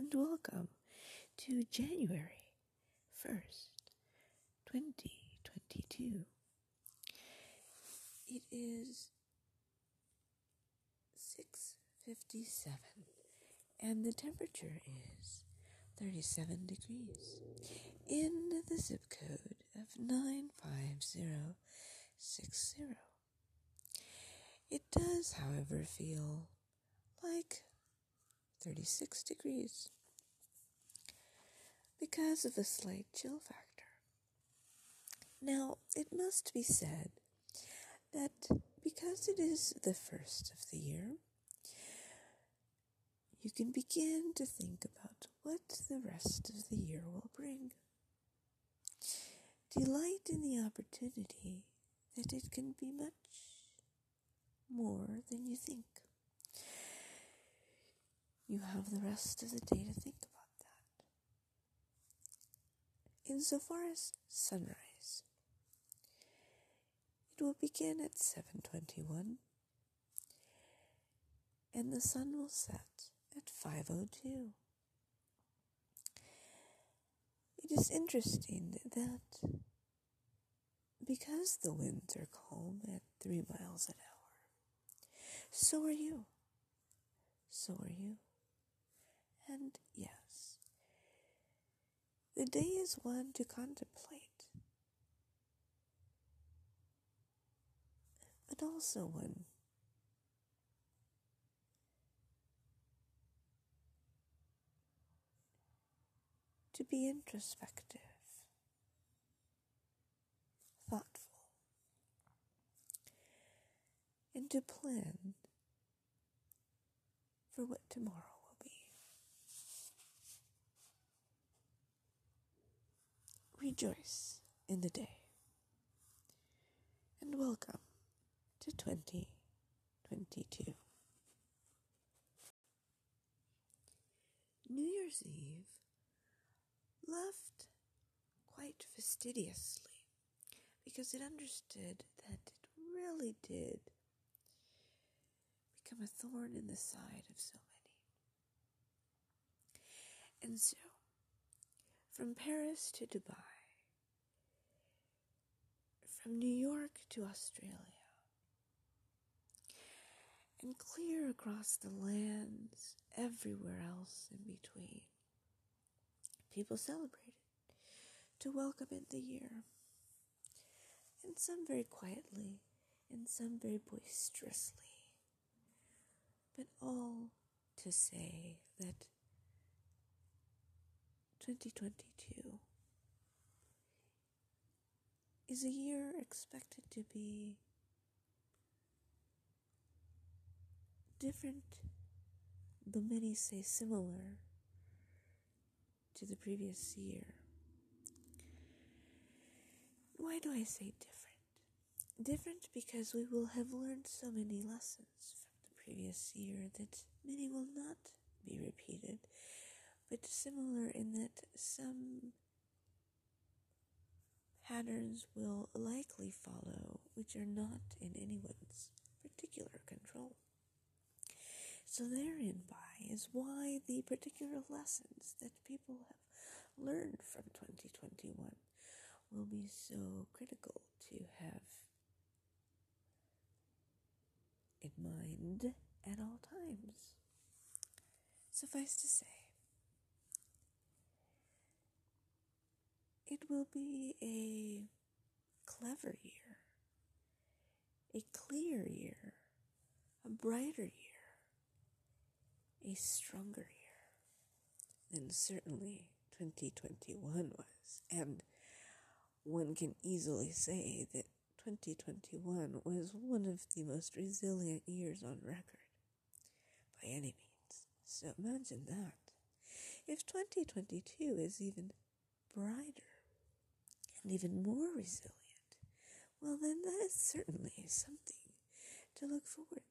and welcome to January 1st, 2022. It is 6:57 and the temperature is 37 degrees in the zip code of 95060. It does, however, feel like 36 degrees because of a slight chill factor. Now, it must be said that because it is the first of the year, you can begin to think about what the rest of the year will bring. Delight in the opportunity that it can be much more than you think. You have the rest of the day to think. Insofar as sunrise, it will begin at 7:21 and the sun will set at 5:02. It is interesting that because the winds are calm at 3 miles an hour so are you. So are you. And yes, the day is one to contemplate, but also one to be introspective, thoughtful, and to plan for what tomorrow will be. Rejoice in the day and welcome to 2022. New Year's Eve left quite fastidiously because it understood that it really did become a thorn in the side of so many. And so, from Paris to Dubai, from New York to Australia, and clear across the lands everywhere else in between, people celebrated to welcome in the year. And some very quietly, and some very boisterously but all to say that 2022 is a year expected to be different, though many say similar to the previous year. Why do I say different? Different because we will have learned so many lessons from the previous year that many will not be repeated, but similar in that some patterns will likely follow which are not in anyone's particular control. So, therein by is why the particular lessons that people have learned from 2021 will be so critical to have in mind at all times. Suffice to say, it will be a clever year, a clear year, a brighter year, a stronger year than certainly 2021 was. And one can easily say that 2021 was one of the most resilient years on record, by any means. So imagine that. If 2022 is even brighter and even more resilient, well, then that is certainly something to look forward